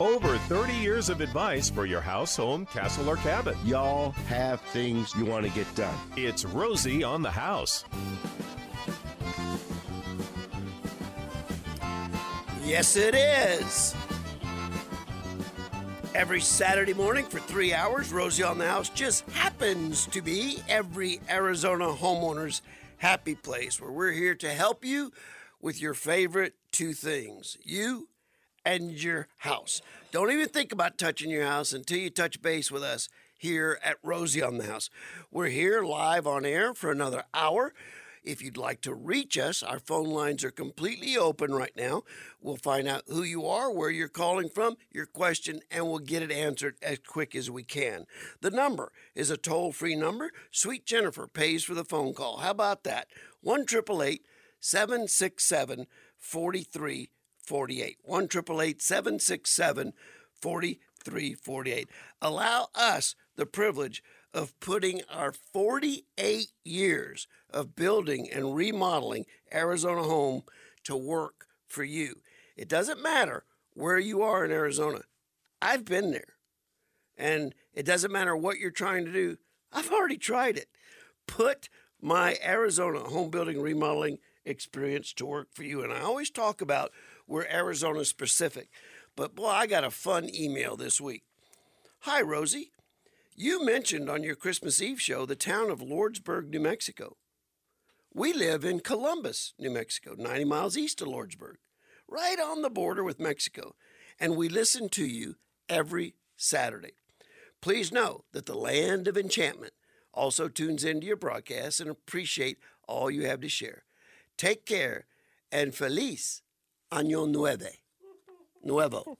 Over 30 years of advice for your house, home, castle, or cabin. Y'all have things you want to get done. It's Rosie on the house. Yes, it is. Every Saturday morning for three hours, Rosie on the House just happens to be every Arizona homeowner's happy place where we're here to help you with your favorite two things you and your house. Don't even think about touching your house until you touch base with us here at Rosie on the House. We're here live on air for another hour. If you'd like to reach us, our phone lines are completely open right now. We'll find out who you are, where you're calling from, your question, and we'll get it answered as quick as we can. The number is a toll free number. Sweet Jennifer pays for the phone call. How about that? 1 767 4348. 1 767 4348. Allow us the privilege of putting our 48 years of building and remodeling Arizona home to work for you. It doesn't matter where you are in Arizona. I've been there. And it doesn't matter what you're trying to do. I've already tried it. Put my Arizona home building remodeling experience to work for you. And I always talk about we're Arizona specific. But boy, I got a fun email this week. Hi, Rosie. You mentioned on your Christmas Eve show the town of Lordsburg, New Mexico. We live in Columbus, New Mexico, 90 miles east of Lordsburg, right on the border with Mexico, and we listen to you every Saturday. Please know that the land of enchantment also tunes into your broadcast and appreciate all you have to share. Take care and feliz año nueve, nuevo.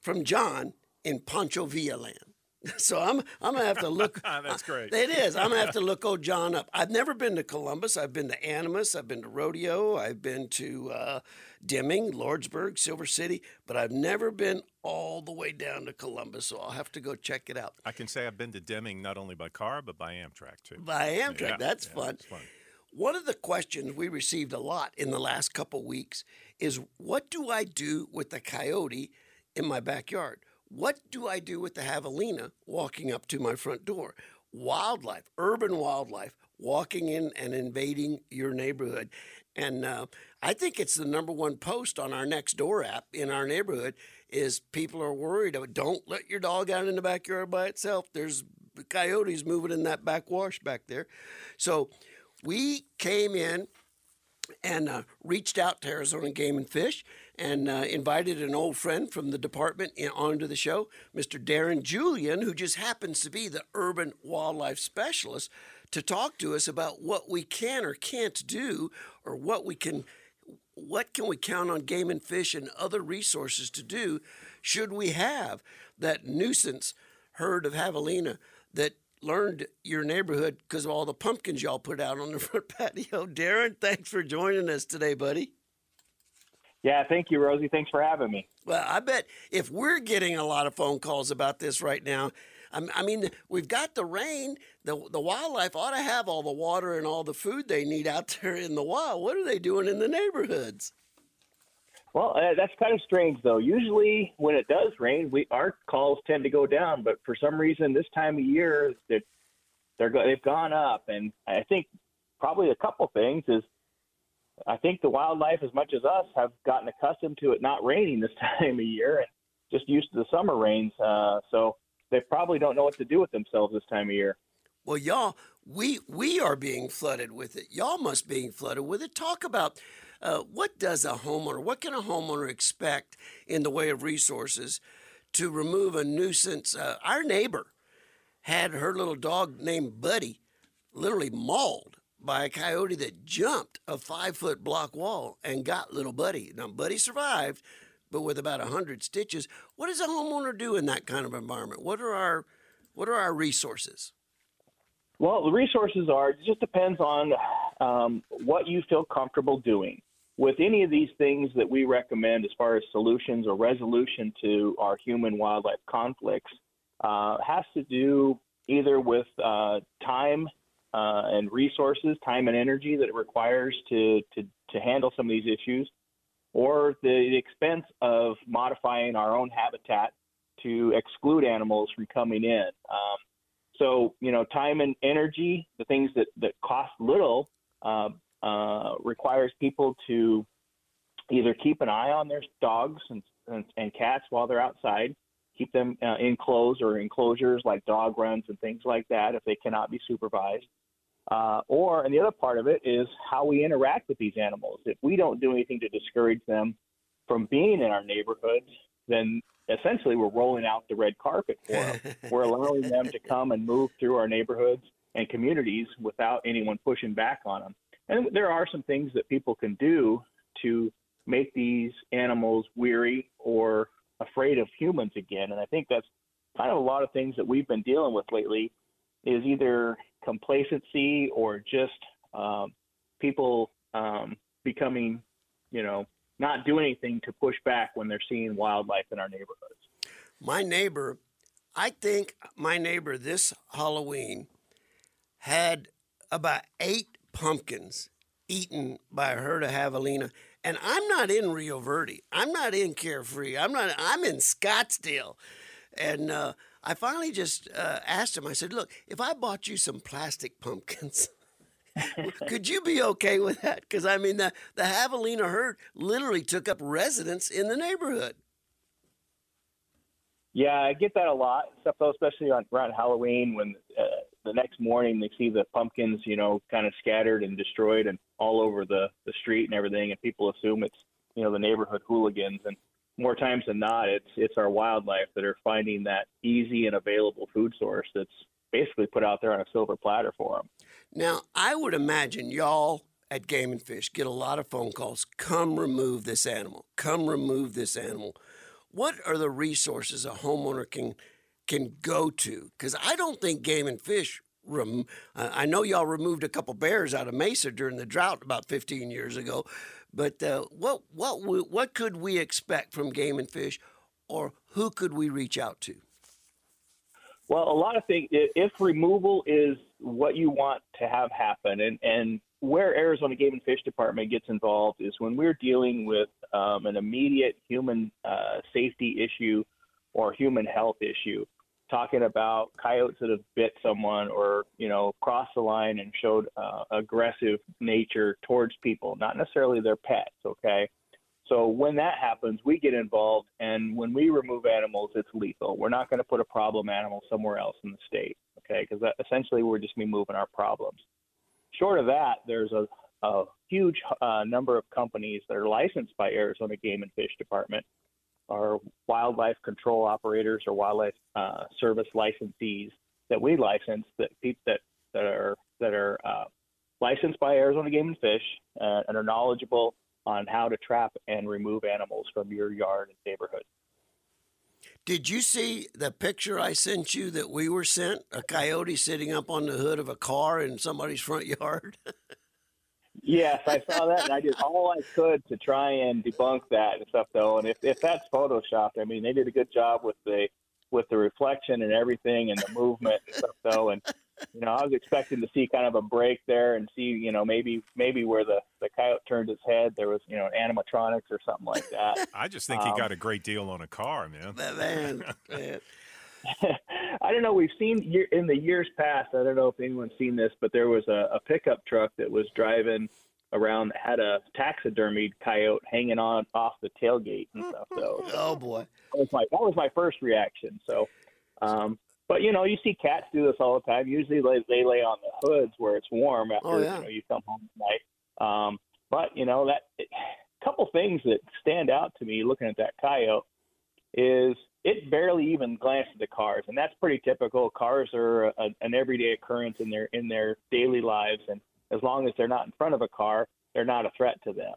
From John in Pancho Villa land. So I'm I'm gonna have to look. That's great. It is. I'm gonna have to look old John up. I've never been to Columbus. I've been to Animas. I've been to Rodeo. I've been to uh, Deming, Lordsburg, Silver City, but I've never been all the way down to Columbus. So I'll have to go check it out. I can say I've been to Deming not only by car but by Amtrak too. By Amtrak, Yeah, that's yeah, fun. it's fun. One of the questions we received a lot in the last couple weeks is what do I do with the coyote in my backyard? What do I do with the javelina walking up to my front door? Wildlife, urban wildlife, walking in and invading your neighborhood. And uh, I think it's the number one post on our next door app in our neighborhood is people are worried about don't let your dog out in the backyard by itself. There's coyotes moving in that back wash back there. So we came in and uh, reached out to Arizona Game and Fish and uh, invited an old friend from the department in, onto the show, Mr. Darren Julian, who just happens to be the urban wildlife specialist, to talk to us about what we can or can't do, or what we can, what can we count on Game and Fish and other resources to do, should we have that nuisance herd of javelina that learned your neighborhood because of all the pumpkins y'all put out on the front patio. Darren, thanks for joining us today, buddy. Yeah, thank you, Rosie. Thanks for having me. Well, I bet if we're getting a lot of phone calls about this right now, I'm- mean, we've got the rain. The, the wildlife ought to have all the water and all the food they need out there in the wild. What are they doing in the neighborhoods? Well, uh, that's kind of strange, though. Usually, when it does rain, we our calls tend to go down, but for some reason, this time of year, that they're go- they've gone up, and I think probably a couple things is I think the wildlife, as much as us, have gotten accustomed to it not raining this time of year and just used to the summer rains. Uh, so they probably don't know what to do with themselves this time of year. Well, y'all, we we are being flooded with it. Y'all must being flooded with it. Talk about uh, what does a homeowner, what can a homeowner expect in the way of resources to remove a nuisance? Uh, our neighbor had her little dog named Buddy literally mauled by a coyote that jumped a five foot block wall and got little Buddy. Now, Buddy survived, but with about a hundred stitches. What does a homeowner do in that kind of environment? What are our what are our resources? Well, the resources are, it just depends on um, what you feel comfortable doing. With any of these things that we recommend as far as solutions or resolution to our human wildlife conflicts, uh, has to do either with uh, time uh, and resources, time and energy that it requires to, to, to handle some of these issues, or the, expense of modifying our own habitat to exclude animals from coming in. Um, so, you know, time and energy, the things that, that cost little, uh, uh, requires people to either keep an eye on their dogs and, and, and cats while they're outside, keep them uh, enclosed or enclosures like dog runs and things like that if they cannot be supervised. Uh, or, and the other part of it is how we interact with these animals. If we don't do anything to discourage them from being in our neighborhoods, then essentially we're rolling out the red carpet for them. we're allowing them to come and move through our neighborhoods and communities without anyone pushing back on them. And there are some things that people can do to make these animals weary or afraid of humans again. And I think that's kind of a lot of things that we've been dealing with lately is either complacency or just um, people um, becoming, you know, not doing anything to push back when they're seeing wildlife in our neighborhoods. My neighbor, I think my neighbor this Halloween had about eight pumpkins eaten by a herd of javelina. And I'm not in Rio Verde. I'm not in Carefree. I'm not. I'm in Scottsdale, and uh, I finally just uh, asked him. I said, "Look, if I bought you some plastic pumpkins." Could you be okay with that? Because I mean, the the javelina herd literally took up residence in the neighborhood. Yeah, I get that a lot, especially on around Halloween when uh, the next morning they see the pumpkins, you know, kind of scattered and destroyed and all over the the street and everything, and people assume it's you know the neighborhood hooligans. And more times than not, it's it's our wildlife that are finding that easy and available food source that's basically put out there on a silver platter for them. Now, I would imagine y'all at Game and Fish get a lot of phone calls. Come remove this animal. Come remove this animal. What are the resources a homeowner can can go to? Because I don't think Game and Fish. Rem- I know y'all removed a couple bears out of Mesa during the drought about 15 years ago, but uh, what what what could we expect from Game and Fish, or who could we reach out to? Well, a lot of things. If removal is what you want to have happen, and and where Arizona Game and Fish Department gets involved is when we're dealing with um, an immediate human uh, safety issue or human health issue talking about coyotes that have bit someone or you know crossed the line and showed uh, aggressive nature towards people not necessarily their pets okay? So when that happens we get involved and when we remove animals it's lethal. We're not going to put a problem animal somewhere else in the state okay? Because essentially we're just moving our problems. Short of that there's a, a huge uh, number of companies that are licensed by arizona game and fish department are wildlife control operators or wildlife uh, service licensees that we license that that that are that are uh, licensed by Arizona Game and Fish uh, and are knowledgeable on how to trap and remove animals from your yard and neighborhood. Did you see the picture I sent you that we were sent? A coyote sitting up on the hood of a car in somebody's front yard? Yes, I saw that, and I did all I could to try and debunk that and stuff, though. And if, if that's photoshopped, I mean, they did a good job with the with the reflection and everything and the movement and stuff, though. And you know, I was expecting to see kind of a break there and see, you know, maybe maybe where the the coyote turned his head, there was, you know, animatronics or something like that. I just think um, he got a great deal on a car, man. Man, man. I don't know. We've seen in the years past. I don't know if anyone's seen this, but there was a, a pickup truck that was driving around that had a taxidermied coyote hanging on off the tailgate and stuff. So, oh boy, that was my that was my first reaction. So, um, but you know, you see cats do this all the time. Usually, they, they lay on the hoods where it's warm after oh, yeah. you know you come home at night. Um, but you know that it, couple things that stand out to me looking at that coyote is it barely even glanced at the cars, and that's pretty typical. Cars are a, an everyday occurrence in their in their daily lives, and as long as they're not in front of a car, they're not a threat to them.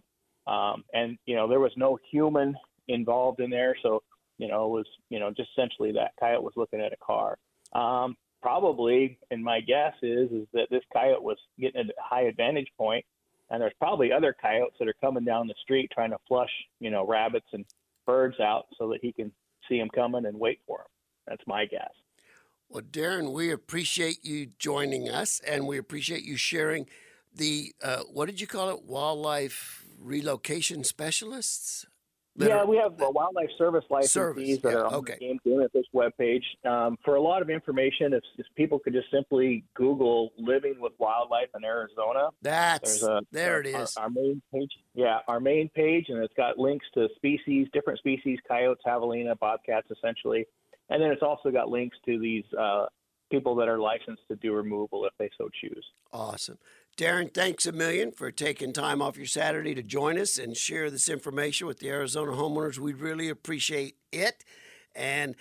Um, and you know there was no human involved in there, so you know it was you know just essentially that coyote was looking at a car. Um, probably, and my guess is is that this coyote was getting a high advantage point, and there's probably other coyotes that are coming down the street trying to flush you know rabbits and birds out so that he can see them coming and wait for them. That's my guess. Well, Darren, we appreciate you joining us, and we appreciate you sharing the uh, what did you call it? Wildlife relocation specialists? Yeah, we have uh, wildlife service licensees that yeah, are on okay. the Game Game and Fish webpage. Um, for a lot of information, if, if people could just simply Google "living with wildlife in Arizona," That's a there it our- is. Our, main page. Yeah, our main page, and it's got links to species, different species, coyotes, javelina, bobcats, essentially, and then it's also got links to these uh, people that are licensed to do removal if they so choose. Awesome. Darren, thanks a million for taking time off your Saturday to join us and share this information with the Arizona homeowners. We really appreciate it. And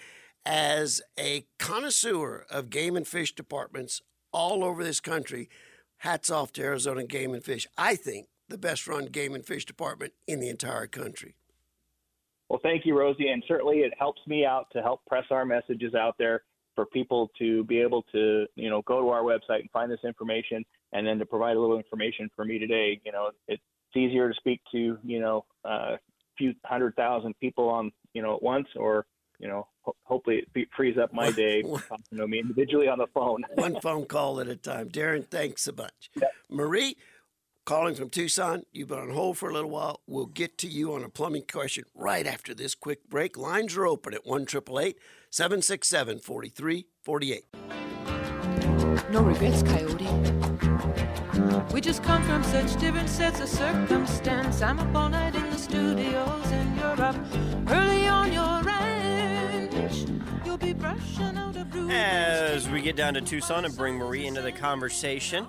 as a connoisseur of game and fish departments all over this country, hats off to Arizona Game and Fish. I think the best run game and fish department in the entire country. Well, thank you, Rosie, and certainly it helps me out to help press our messages out there for people to be able to, you know, go to our website and find this information, and then to provide a little information for me today. You know, it's easier to speak to, you know, a few hundred thousand people on, you know, at once, or you know, ho- hopefully it frees up my day, talking to me individually on the phone. One phone call at a time. Darren, thanks a bunch. Marie, calling from Tucson. You've been on hold for a little while. We'll get to you on a plumbing question right after this quick break. Lines are open at 1 767 4348. No regrets, Coyote. We just come from such different sets of circumstance. I'm up all night in the studios, and you're up early on your ranch. You'll be brushing out a bruise. As we get down to Tucson and bring Marie into the conversation,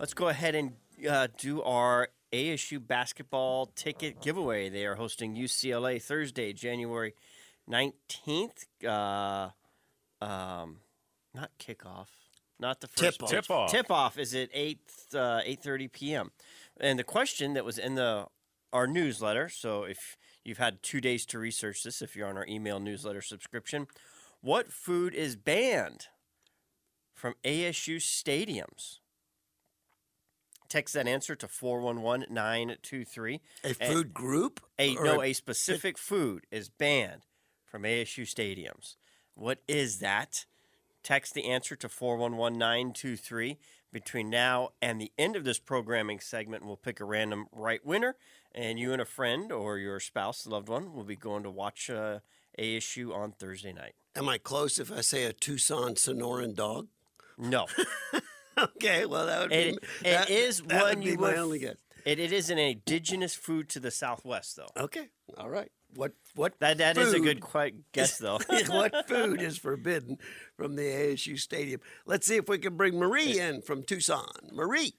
let's go ahead and uh, do our ASU basketball ticket giveaway. They are hosting UCLA Thursday, January 19th. Uh, um, not kickoff, not the first Tip-off. Tip-off. Tip off is at 8 uh, 8:30 p.m. And the question that was in the our newsletter, so if you've had 2 days to research this if you're on our email newsletter subscription, what food is banned from ASU stadiums? Text that answer to 411923. A And- food group? A no, a specific food is banned from ASU stadiums. What is that? Text the answer to 411923. Between now and the end of this programming segment, we'll pick a random right winner, and you and a friend or your spouse, loved one, will be going to watch uh, ASU on Thursday night. Am I close if I say a Tucson Sonoran dog? No, Okay, well, that would it, be. it that- is that one would be you my would- only guess. It, it is an indigenous food to the Southwest, though. Okay, all right. What what That that is a food good guess, though. what food is forbidden from the ASU stadium? Let's see if we can bring Marie in from Tucson. Marie.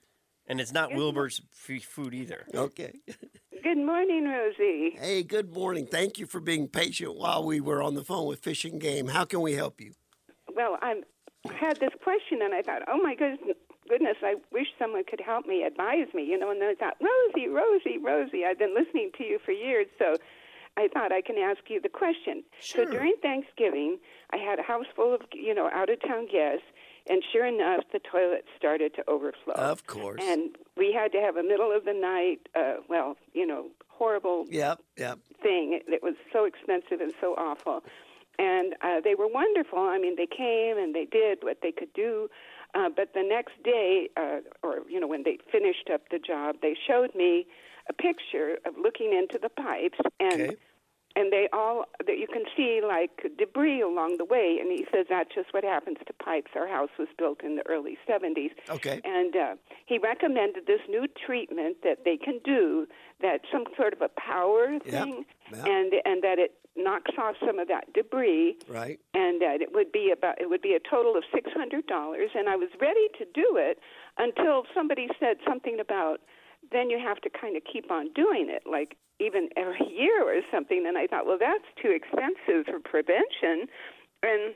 and it's not Wilbur's f- food either. Okay. Good morning, Rosie. Hey, good morning. Thank you for being patient while we were on the phone with Fish and Game. How can we help you? Well, I had this question, and I thought, oh my goodness, goodness, I wish someone could help me, advise me, you know. And then I thought, Rosie, Rosie, Rosie. I've been listening to you for years, so I thought I can ask you the question. Sure. So during Thanksgiving, I had a house full of, you know, out of town guests, and sure enough, the toilet started to overflow. Of course. And we had to have a middle of the night, uh, well, you know, horrible Yep, yep. thing. It was so expensive and so awful. And uh, they were wonderful. I mean, they came and they did what they could do. Uh, but the next day, uh, or you know, when they finished up the job, they showed me a picture of looking into the pipes, and Okay. And they all that you can see like debris along the way. And he says that's just what happens to pipes. Our house was built in the early '70s, Okay. and uh, he recommended this new treatment that they can do that some sort of a power thing, yeah. and and that it knocks off some of that debris, Right. and that it would be about it would be a total of six hundred dollars. And I was ready to do it until somebody said something about then you have to kind of keep on doing it, like even every year or something. And I thought, well, that's too expensive for prevention, and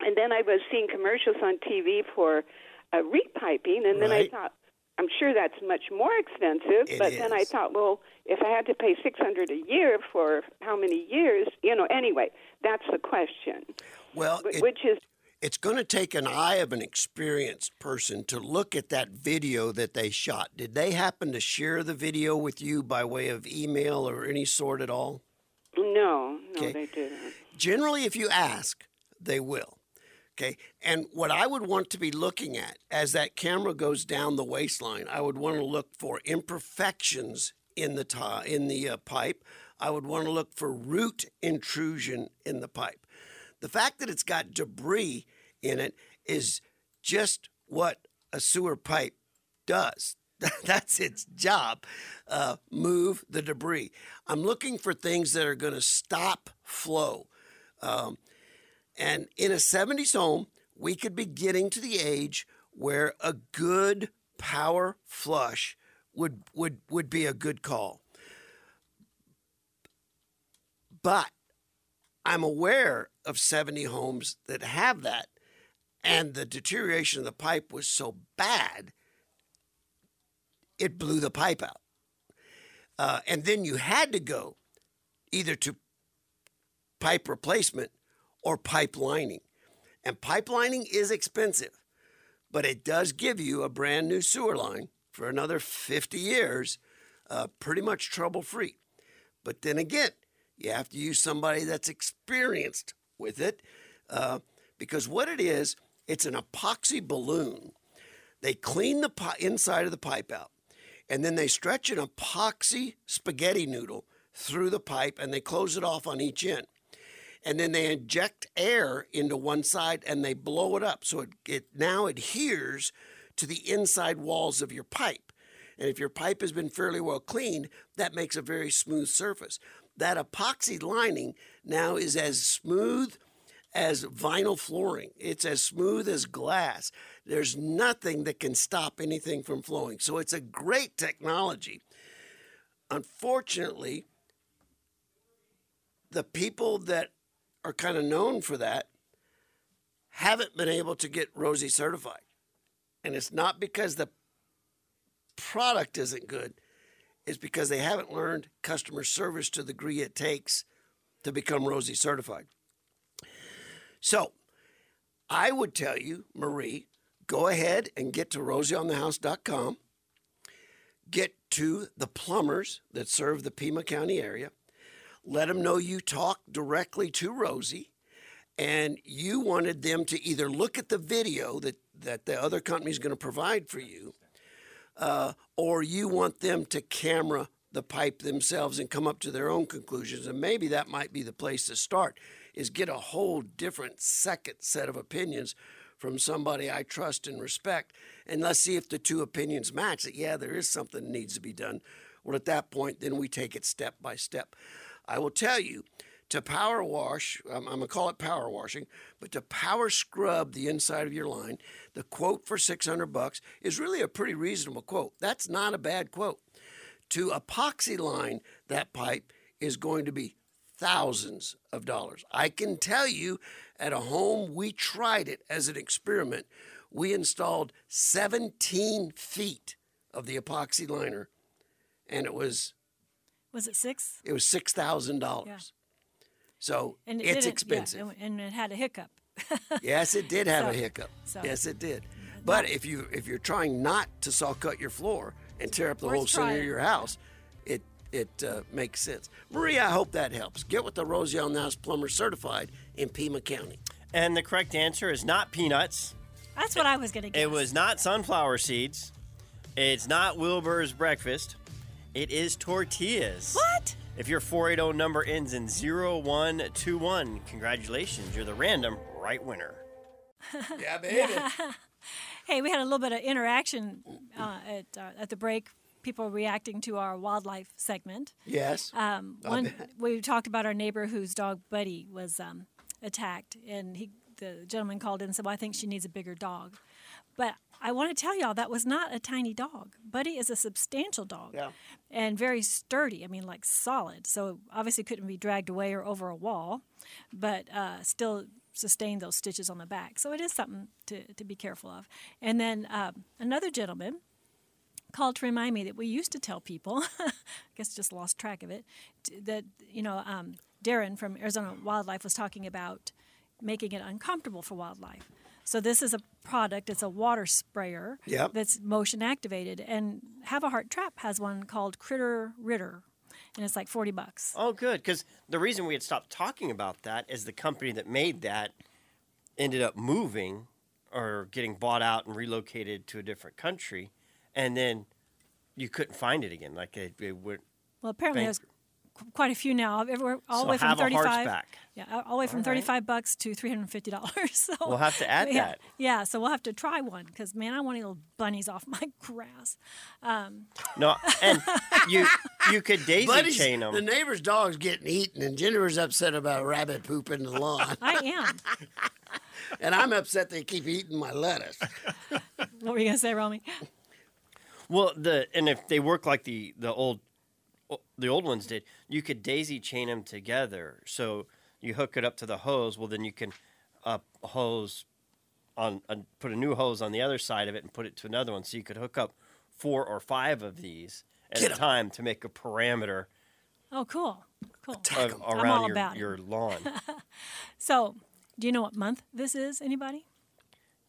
and then I was seeing commercials on TV for uh, repiping, and then Right. I thought, I'm sure that's much more expensive. It but then I thought, well, if I had to pay six hundred a year for how many years, you know? Anyway, that's the question, Well, it, which is it's going to take an eye of an experienced person to look at that video that they shot. Did they happen to share the video with you by way of email or any sort at all? no, no, Okay. they didn't. Generally, if you ask, they will. Okay. And what I would want to be looking at as that camera goes down the waste line, I would want to look for imperfections in the ti- in the uh, pipe. I would want to look for root intrusion in the pipe. The fact that it's got debris in it is just what a sewer pipe does. That's its job. Uh, move the debris. I'm looking for things that are going to stop flow. Um, and in a 70s home, we could be getting to the age where a good power flush would would would be a good call. But I'm aware of 70 homes that have that and the deterioration of the pipe was so bad it blew the pipe out. Uh, and then you had to go either to pipe replacement or pipe lining. And pipe lining is expensive, but it does give you a brand new sewer line for another 50 years, uh, pretty much trouble free. But then again, you have to use somebody that's experienced with it uh, because what it is, it's an epoxy balloon. They clean the inside of the pipe out, and then they stretch an epoxy spaghetti noodle through the pipe and they close it off on each end. And then they inject air into one side and they blow it up. So it, it now adheres to the inside walls of your pipe. And if your pipe has been fairly well cleaned that makes a very smooth surface that epoxy lining now is as smooth as vinyl flooring. It's as smooth as glass. There's nothing that can stop anything from flowing. So it's a great technology. Unfortunately the people that are kind of known for that haven't been able to get Rosie certified. And it's not because the product isn't good, it's because they haven't learned customer service to the degree it takes to become Rosie certified. So I would tell you, Marie, go ahead and get to rosieonthehouse.com. Get to the plumbers that serve the Pima County area let them know you talked directly to Rosie and you wanted them to either look at the video that, that the other company is going to provide for you, uh, or you want them to camera the pipe themselves and come up to their own conclusions. And maybe that might be the place to start, is get a whole different second set of opinions from somebody I trust and respect. And let's see if the two opinions match that, yeah, there is something that needs to be done. Well, at that point, then we take it step by step. I will tell you to power wash, I'm, I'm going to call it power washing, but to power scrub the inside of your line, the quote for 600 bucks is really a pretty reasonable quote. That's not a bad quote. To epoxy line that pipe is going to be thousands of dollars. I can tell you at a home we tried it as an experiment. We installed 17 feet of the epoxy liner and it was Was it six? it was six thousand dollars. So And it it's didn't- yeah, expensive. and- and it had a hiccup. yes, it did have a hiccup. so- yes, it did. But if you if you're trying not to saw cut your floor and tear up the Worth whole center of your house, it it uh, makes sense. Maria, I hope that helps. Get with the Rosie on House Plumber Certified in Pima County. And the correct answer is not peanuts. That's what I was going to guess. It was not sunflower seeds. It's not Wilbur's breakfast. It is tortillas. What? If your 480 number ends in 0121, congratulations, you're the random right winner. Yeah, baby. Hey, we had a little bit of interaction uh, at uh, at the break. People reacting to our wildlife segment. Yes. Um, one, we talked about our neighbor whose dog Buddy was um, attacked, and he, the gentleman called in and said, "Well, I think she needs a bigger dog." But I want to tell y'all that was not a tiny dog. Buddy is a substantial dog, Yeah. and very sturdy. I mean, like solid. So obviously couldn't be dragged away or over a wall, but uh, still sustained those stitches on the back. So it is something to, to be careful of. And then um, another gentleman called to remind me that we used to tell people, I guess just lost track of it, that, you know, um, Darren from Arizona Wildlife was talking about making it uncomfortable for wildlife. So this is a product, it's a water sprayer Yep. that's motion activated. And Havahart Trap has one called Critter Ridder, and it's like 40 bucks. Oh, good. Because the reason we had stopped talking about that is the company that made that ended up moving or getting bought out and relocated to a different country, and then you couldn't find it again. Like it, it would. Well, apparently qu- quite a few now. Everywhere, all So the way from thirty-five. Yeah, all- all the way from thirty-five bucks to three hundred and fifty dollars. So We'll have to add yeah, that. Yeah, so we'll have to try one because man, I want little bunnies off my grass. Um, No, and you you could daisy Buddies, chain them. the neighbor's dog's getting eaten, and Jennifer's upset about a rabbit poop in the lawn, I am. and I'm upset they keep eating my lettuce. what were you gonna say, Romy? Well, the and if they work like the the old the old ones did, you could daisy chain them together. So you hook it up to the hose. Well, then you can uh, hose on uh, put a new hose on the other side of it and put it to another one. So you could hook up four or five of these at Get a 'em. time to make a parameter Oh, cool, cool. of, I'm all around your, about your lawn. So, do you know what month this is? Anybody?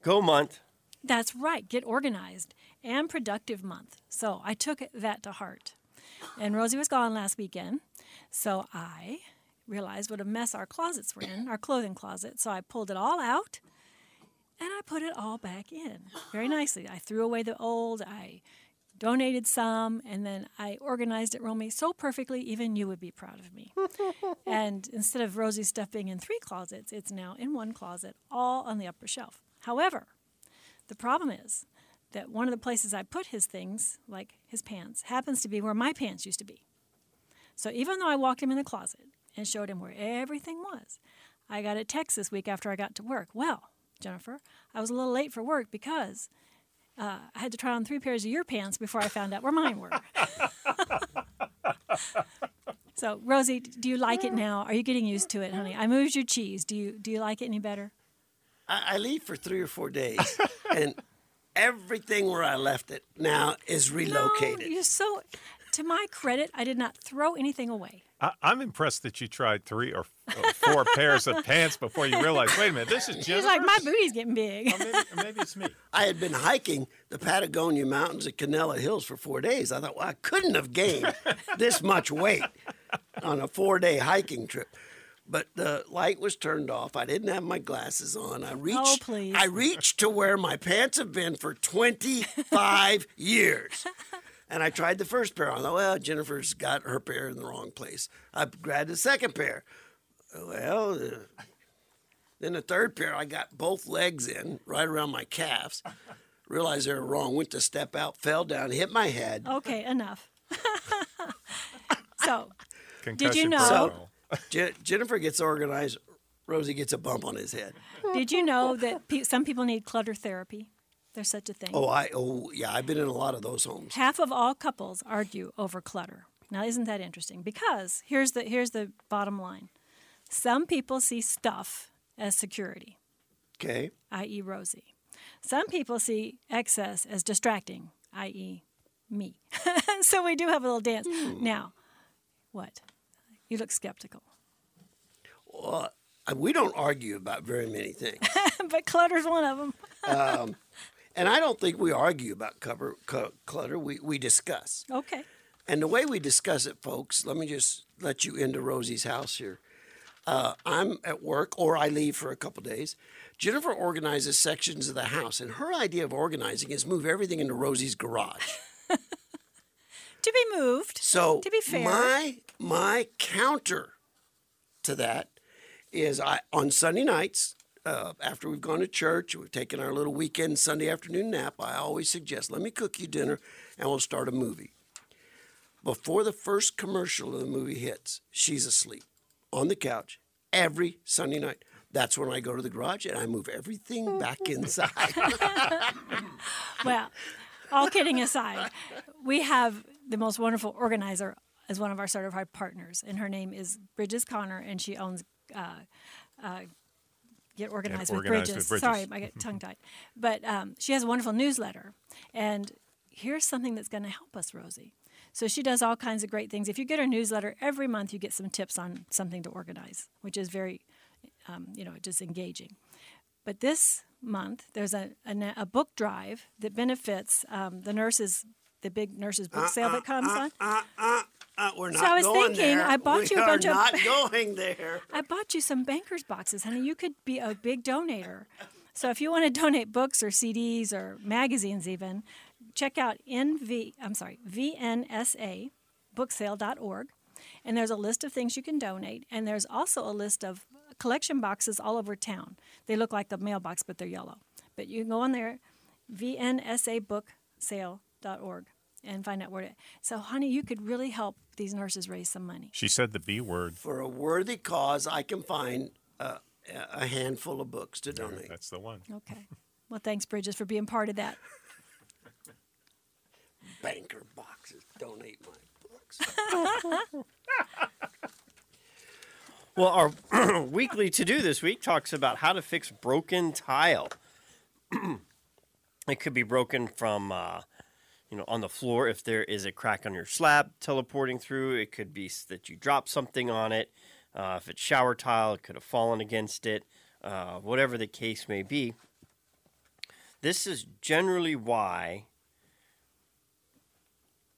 Go month. That's right. Get organized and productive month. So I took that to heart. And Rosie was gone last weekend. So I realized what a mess our closets were in, our clothing closet. So I pulled it all out and I put it all back in very nicely. I threw away the old, I donated some, and then I organized it, Romy, so perfectly, even you would be proud of me. and instead of Rosie's stuff being in three closets, it's now in one closet, all on the upper shelf. However, the problem is that one of the places I put his things, like his pants, happens to be where my pants used to be. So even though I walked him in the closet and showed him where everything was, I got a text this week after I got to work. Well, Jennifer, I was a little late for work because uh, I had to try on three pairs of your pants before I found out where mine were. so, Rosie, do you like it now? Are you getting used to it, honey? I moved your cheese. Do you do you like it any better? I, I leave for three or four days, and everything where I left it now is relocated. No, you're so. To my credit, I did not throw anything away. I, I'm impressed that you tried three or f- four pairs of pants before you realized, wait a minute, this is She's like, my booty's getting big. Or maybe, or maybe it's me. I had been hiking the Patagonia Mountains at Canelo Hills for four days. I thought, well, I couldn't have gained this much weight on a four day hiking trip. But the light was turned off. I didn't have my glasses on. I reached Oh, please. I reached to where my pants have been for 25 years. And I tried the first pair on. I thought, well, Jennifer's got her pair in the wrong place. I grabbed the second pair. Well, uh, then the third pair, I got both legs in, right around my calves. Realized they were wrong. Went to step out, fell down, hit my head. okay, enough. so, Concussion know- protocol. Je- Jennifer gets organized. Rosie gets a bump on his head. did you know that pe- some people need clutter therapy? There's such a thing. Oh, I oh yeah, I've been in a lot of those homes. Half of all couples argue over clutter. Now, isn't that interesting? Because here's the here's the bottom line. Some people see stuff as security, Okay, i.e., Rosie. Some people see excess as distracting, i.e., me. so we do have a little dance. Hmm. Now, what? You look skeptical. well, we don't argue about very many things, but clutter's one of them. and I don't think we argue about cover clutter. We we discuss, Okay. and the way we discuss it, folks. Let me just let you into Rosie's house here. Uh, I'm at work, or I leave for a couple days. Jennifer organizes sections of the house, and her idea of organizing is move everything into Rosie's garage. To be moved. So To be fair. my my counter to that is I on Sunday nights uh, after we've gone to church, we've taken our little weekend Sunday afternoon nap. I always suggest let me cook you dinner and we'll start a movie. Before the first commercial of the movie hits, she's asleep on the couch every Sunday night. That's when I go to the garage and I move everything back inside. Well, all kidding aside, we have the most wonderful organizer as one of our certified partners, and her name is Bridges Connor, and she owns uh, uh, Get Organized, with, Organized Bridges. with Sorry, Bridges. I get tongue tied. But um, she has a wonderful newsletter, and here's something that's going to help us, Rosie. So she does all kinds of great things. If you get her newsletter every month, you get some tips on something to organize, which is very, um, you know, just engaging. But this month, there's a, a, a book drive that benefits um, the nurses, the big nurses book uh, sale that uh, comes uh, on. Uh, we're So I was going thinking, there. I bought we you a bunch of- not going there. I bought you some bankers boxes, honey. You could be a big donator. So if you want to donate books or CDs or magazines, even check out NV. I'm sorry, VNSA booksale.org, and there's a list of things you can donate, and there's also a list of collection boxes all over town. They look like the mailbox, but they're yellow. But you can go on there, VNSAbooksale.org, and find out where to. So, honey, you could really help these nurses raise some money. She said the B word. For a worthy cause, I can find uh, a handful of books to donate. That's the one. Okay. Well, thanks, Bridges, for being part of that. Banker boxes. Donate my books. Well, our weekly to do this week talks about how to fix broken tile. it could be broken from, uh, you know, on the floor if there is a crack on your slab teleporting through. It could be that you drop something on it. Uh, if it's shower tile, it could have fallen against it. Uh, whatever the case may be. This is generally why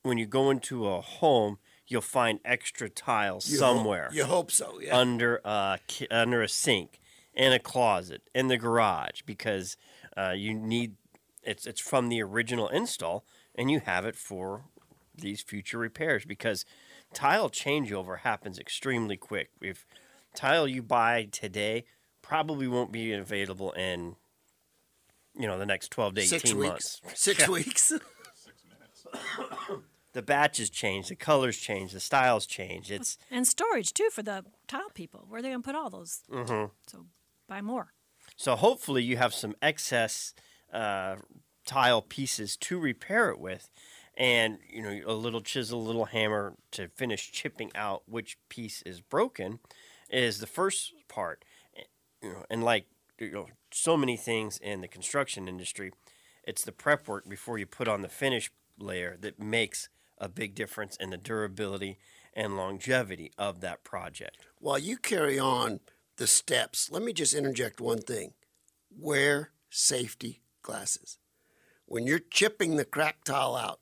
when you go into a home, you'll find extra tiles You hope- somewhere you hope so, yeah. under a under a sink, in a closet, in the garage, because uh, you need it's it's from the original install, and you have it for these future repairs because tile changeover happens extremely quick. If tile you buy today probably won't be available in you know the next 12 to 18 Six months. weeks. Six weeks. The batches change, the colors change, the styles change. It's And storage too for the tile people. Where are they going to put all those? mm-hmm. So buy more. So hopefully you have some excess uh, tile pieces to repair it with, and you know a little chisel, a little hammer to finish chipping out which piece is broken, is the first part. Eh, You know, and like you know, so many things in the construction industry, it's the prep work before you put on the finish layer that makes a big difference in the durability and longevity of that project. While you carry on the steps, let me just interject one thing. Wear safety glasses. When you're chipping the crack tile out,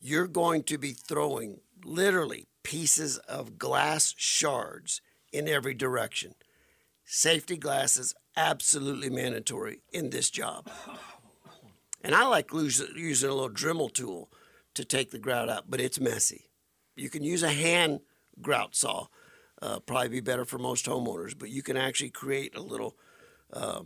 you're going to be throwing literally pieces of glass shards in every direction. Safety glasses absolutely mandatory in this job. And I like using a little Dremel tool to take the grout out, but it's messy. You can use a hand grout saw, uh, probably be better for most homeowners, but you can actually create a little uh,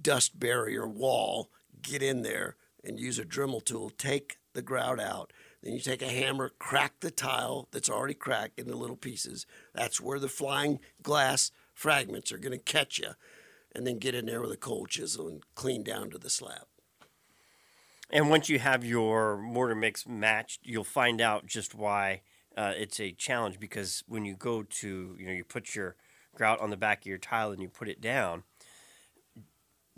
dust barrier wall, get in there and use a Dremel tool, take the grout out. Then you take a hammer, crack the tile that's already cracked into little pieces. That's where the flying glass fragments are going to catch you. And then get in there with a cold chisel and clean down to the slab. And once you have your mortar mix matched, you'll find out just why uh, it's a challenge because when you go to, you know, you put your grout on the back of your tile and you put it down,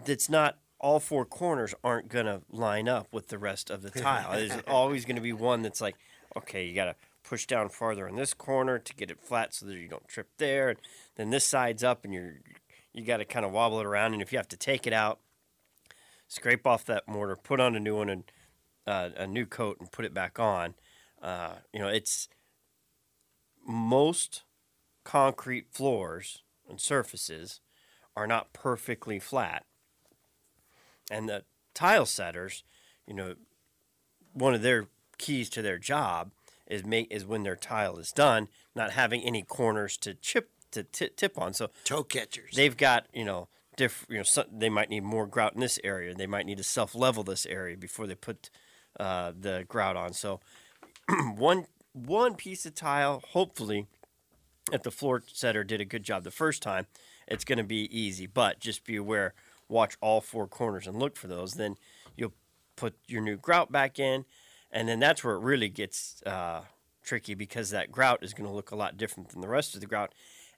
that's not all four corners aren't going to line up with the rest of the tile. There's always going to be one that's like, okay, you got to push down farther in this corner to get it flat so that you don't trip there. And then this side's up and you're, you got to kind of wobble it around. And if you have to take it out, scrape off that mortar, put on a new one and uh, a new coat, and put it back on. Uh, you know, it's most concrete floors and surfaces are not perfectly flat, and the tile setters, you know, one of their keys to their job is make is when their tile is done, not having any corners to chip to ti tip on. So toe catchers. They've got you know diff, you know they might need more grout in this area. They might need to self level this area before they put uh, the grout on. So one one piece of tile, hopefully, if the floor setter did a good job the first time, it's going to be easy. But just be aware, watch all four corners and look for those. Then you'll put your new grout back in, and then that's where it really gets uh, tricky because that grout is going to look a lot different than the rest of the grout,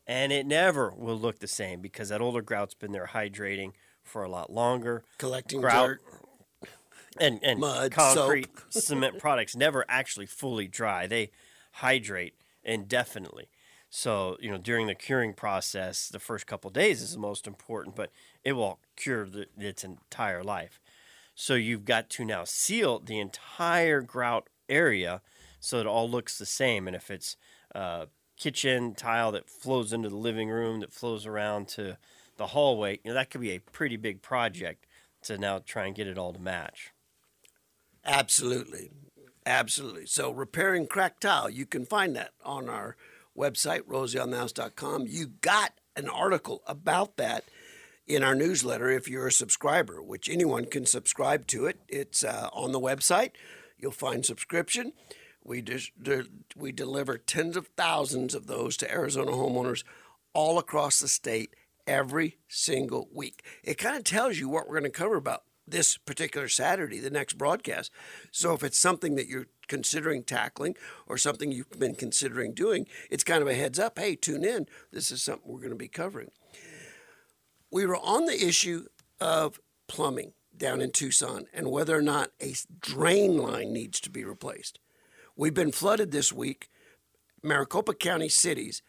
and it never will look the same because that older grout's been there hydrating for a lot longer, Collecting grout, dirt. and and Mud, concrete cement products never actually fully dry. They hydrate indefinitely. So you know during the curing process, the first couple days is the most important, but it will cure the, its entire life. So you've got to now seal the entire grout area so it all looks the same. And if it's uh, kitchen tile that flows into the living room, that flows around to the hallway, you know, that could be a pretty big project to now try and get it all to match. Absolutely. Absolutely. So repairing cracked tile, you can find that on our website, rosieonthehouse.com. You got an article about that in our newsletter if you're a subscriber, which anyone can subscribe to it. It's uh, on the website. You'll find subscription. We de- we deliver tens of thousands of those to Arizona homeowners all across the state every single week. It kind of tells you what we're going to cover about this particular Saturday, the next broadcast. So if it's something that you're considering tackling or something you've been considering doing, it's kind of a heads up. Hey, tune in. This is something we're going to be covering. We were on the issue of plumbing down in Tucson and whether or not a drain line needs to be replaced. We've been flooded this week. Maricopa County cities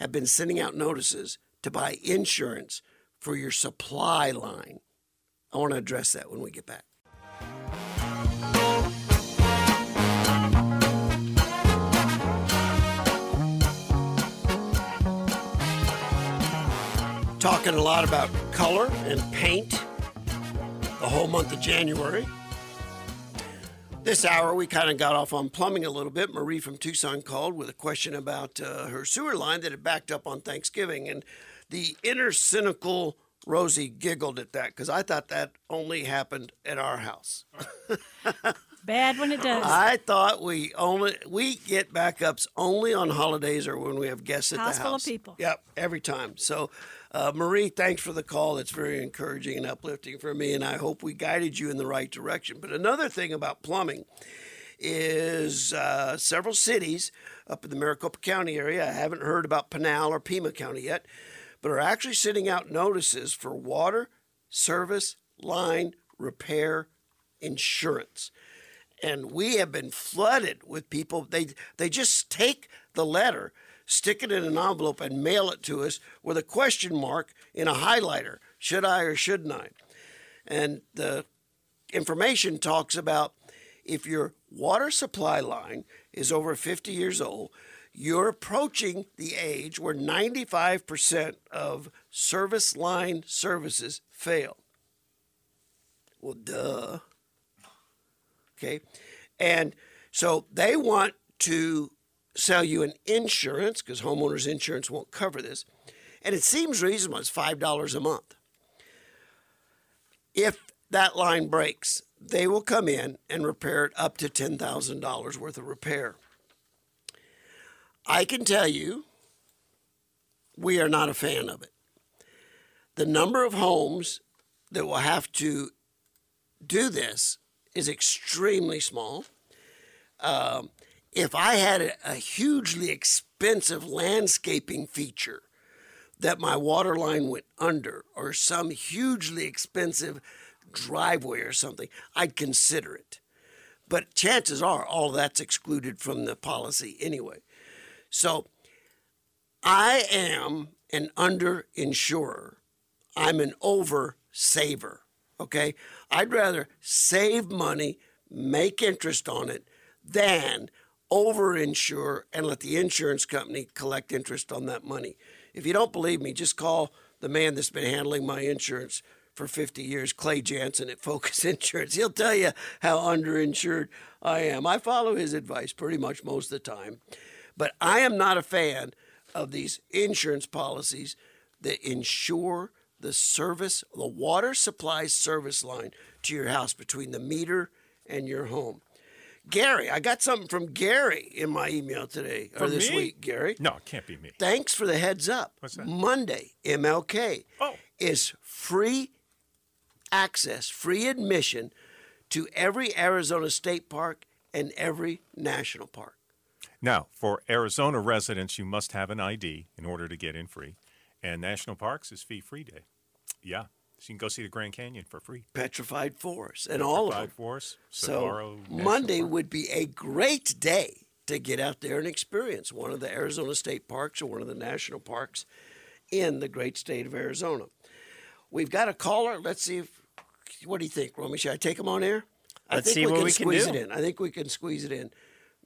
have been sending out notices to buy insurance for your supply line. I want to address that when we get back. Talking a lot about color and paint the whole month of January. This hour, we kind of got off on plumbing a little bit. Marie from Tucson called with a question about uh, her sewer line that had backed up on Thanksgiving. And the inner cynical Rosie giggled at that because I thought that only happened at our house. Bad when it does. I thought we only we get backups only on holidays or when we have guests at House the full house. of people. Yep, every time. So, uh, Marie, thanks for the call. It's very encouraging and uplifting for me, and I hope we guided you in the right direction. But another thing about plumbing is uh, several cities up in the Maricopa County area. I haven't heard about Pinal or Pima County yet, but are actually sending out notices for water service line repair insurance and we have been flooded with people. They they just take the letter, stick it in an envelope, and mail it to us with a question mark in a highlighter. Should I or shouldn't I? And the information talks about if your water supply line is over 50 years old, you're approaching the age where 95% of service line services fail. Well, duh. Okay. And so they want to sell you an insurance because homeowners insurance won't cover this. And it seems reasonable. It's $5 a month. If that line breaks, they will come in and repair it up to $10,000 worth of repair. I can tell you, we are not a fan of it. The number of homes that will have to do this is extremely small. Um, if I had a, a hugely expensive landscaping feature that my water line went under, or some hugely expensive driveway or something, I'd consider it. But chances are all that's excluded from the policy anyway. So I am an underinsurer. I'm an over saver. Okay? I'd rather save money, make interest on it, than overinsure and let the insurance company collect interest on that money. If you don't believe me, just call the man that's been handling my insurance for 50 years, Clay Jansen at Focus Insurance. He'll tell you how underinsured I am. I follow his advice pretty much most of the time. But I am not a fan of these insurance policies that insure the service, the water supply service line to your house between the meter and your home. Gary, I got something from Gary in my email today or From this me? week, Gary. No, it can't be me. Thanks for the heads up. What's that? Monday, MLK, Oh. is free access, free admission to every Arizona state park and every national park. Now, for Arizona residents, you must have an ID in order to get in free. And national parks is fee free day. Yeah. So you can go see the Grand Canyon for free. Petrified Forest and all of them. Five Forest, So Saguaro National Monday Park. would be a great day to get out there and experience one of the Arizona state parks or one of the national parks in the great state of Arizona. We've got a caller. Let's see if what do you think, Romy? Should I take him on air? I Let's think see we what can we can squeeze do. it in. I think we can squeeze it in.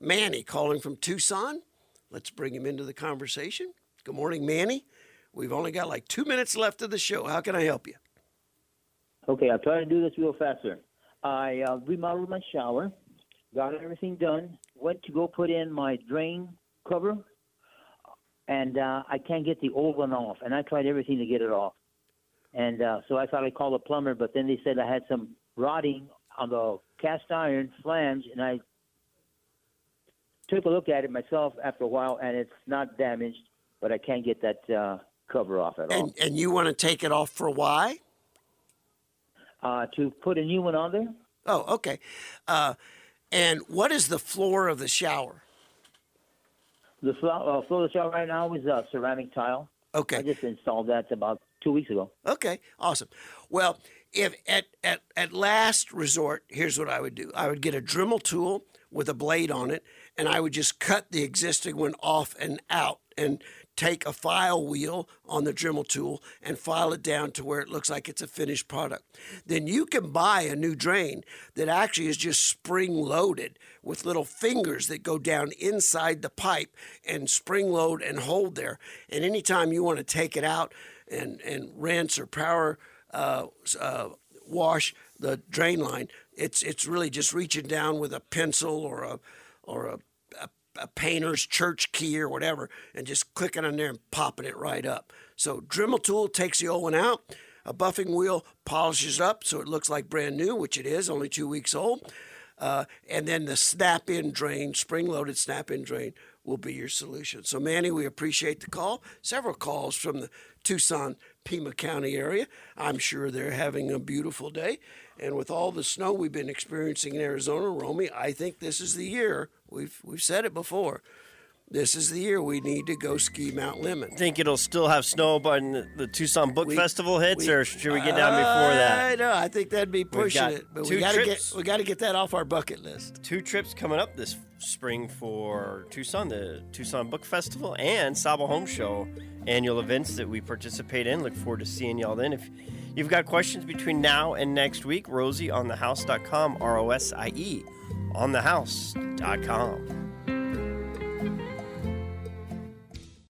Manny calling from Tucson. Let's bring him into the conversation. Good morning, Manny. We've only got like two minutes left of the show. How can I help you? Okay, I'll try to do this real fast, sir. I uh, remodeled my shower, got everything done, went to go put in my drain cover, and uh, I can't get the old one off. And I tried everything to get it off. And uh, so I thought I'd call a plumber, but then they said I had some rotting on the cast iron flange, and I took a look at it myself after a while, and it's not damaged, but I can't get that uh, cover off at all. And, and you want to take it off for why? Uh, to put a new one on there? Oh, okay. Uh, and what is the floor of the shower? The floor, uh, floor of the shower right now is uh, ceramic tile. Okay. I just installed that about two weeks ago. Okay, awesome. Well, if at, at, at last resort, here's what I would do I would get a Dremel tool with a blade on it, and I would just cut the existing one off and out and take a file wheel on the Dremel tool and file it down to where it looks like it's a finished product. Then you can buy a new drain that actually is just spring loaded with little fingers that go down inside the pipe and spring load and hold there. And anytime you want to take it out and, and rinse or power uh, uh, wash the drain line, it's it's really just reaching down with a pencil or a or a, a, painter's church key or whatever, and just clicking on there and popping it right up. So Dremel tool takes the old one out. A buffing wheel polishes up so it looks like brand new, which it is, only two weeks old. Uh, and then the snap-in drain, spring-loaded snap-in drain, will be your solution. So Manny, we appreciate the call. Several calls from the Tucson, Pima County area. I'm sure they're having a beautiful day. And with all the snow we've been experiencing in Arizona, Romy, I think this is the year. We've we've said it before. This is the year we need to go ski Mount Lemmon. Think it'll still have snow when the, the Tucson Book We- Festival hits, we- or should we get down before that? I know. I think that'd be pushing it, but we got to get we got to get that off our bucket list. Two trips coming up this spring for Tucson, the Tucson Book Festival and SAHBA Home Show annual events that we participate in. Look forward to seeing y'all then. If you've got questions between now and next week, Rosie on thehouse.com, R O S I E on thehouse.com.